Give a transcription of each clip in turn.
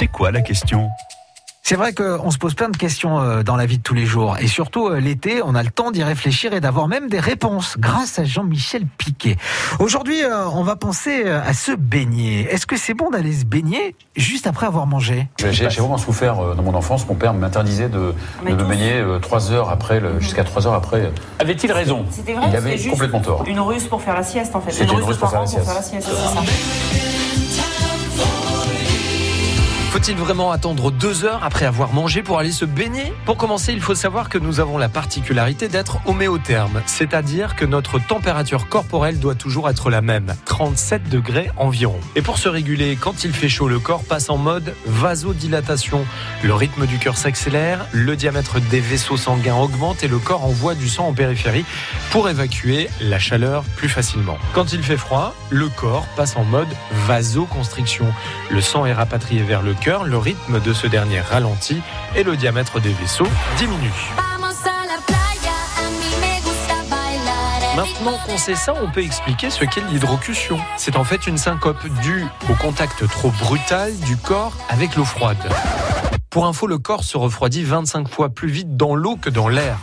C'est quoi la question? C'est vrai qu'on se pose plein de questions euh, dans la vie de tous les jours. Et surtout, euh, l'été, on a le temps d'y réfléchir et d'avoir même des réponses grâce à Jean-Michel Piquet. Aujourd'hui, euh, on va penser à se baigner. Est-ce que c'est bon d'aller se baigner juste après avoir mangé? J'ai vraiment souffert dans mon enfance. Mon père m'interdisait de, de me baigner trois heures après, jusqu'à trois heures après. Avait-il raison? C'était vrai Il avait complètement tort. Une ruse pour faire la sieste, en fait. C'était une, ruse pour, faire la sieste. Faut-il vraiment attendre deux heures après avoir mangé pour aller se baigner? Pour commencer, il faut savoir que nous avons la particularité d'être homéotherme, c'est-à-dire que notre température corporelle doit toujours être la même, 37 degrés environ. Et pour se réguler, quand il fait chaud, le corps passe en mode vasodilatation. Le rythme du cœur s'accélère, le diamètre des vaisseaux sanguins augmente et le corps envoie du sang en périphérie pour évacuer la chaleur plus facilement. Quand il fait froid, le corps passe en mode vasoconstriction. Le sang est rapatrié vers le cœur, le rythme de ce dernier ralentit et le diamètre des vaisseaux diminue. Maintenant qu'on sait ça, on peut expliquer ce qu'est l'hydrocution. C'est en fait une syncope due au contact trop brutal du corps avec l'eau froide. Pour info, le corps se refroidit 25 fois plus vite dans l'eau que dans l'air.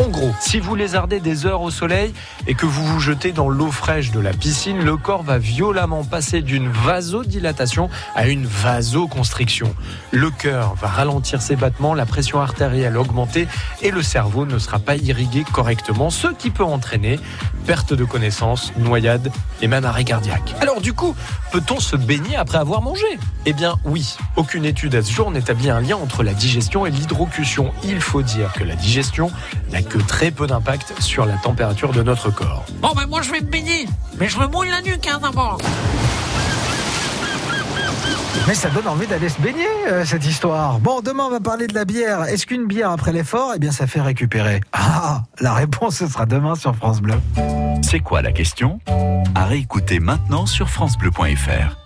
En gros, si vous lézardez des heures au soleil et que vous vous jetez dans l'eau fraîche de la piscine, le corps va violemment passer d'une vasodilatation à une vasoconstriction. Le cœur va ralentir ses battements, la pression artérielle augmenter et le cerveau ne sera pas irrigué correctement, ce qui peut entraîner perte de connaissance, noyade et même arrêt cardiaque. Alors du coup, peut-on se baigner après avoir mangé? Eh bien oui, aucune étude à ce jour n'établit un lien entre la digestion et l'hydrocution. Il faut dire que la digestion n'a que très peu d'impact sur la température de notre corps. Bon ben moi je vais me baigner, mais je me mouille la nuque hein, d'abord. Mais ça donne envie d'aller se baigner, euh, cette histoire. Bon, demain, on va parler de la bière. Est-ce qu'une bière après l'effort, eh bien, ça fait récupérer? Ah, la réponse, ce sera demain sur France Bleu. C'est quoi la question? À réécouter maintenant sur FranceBleu.fr.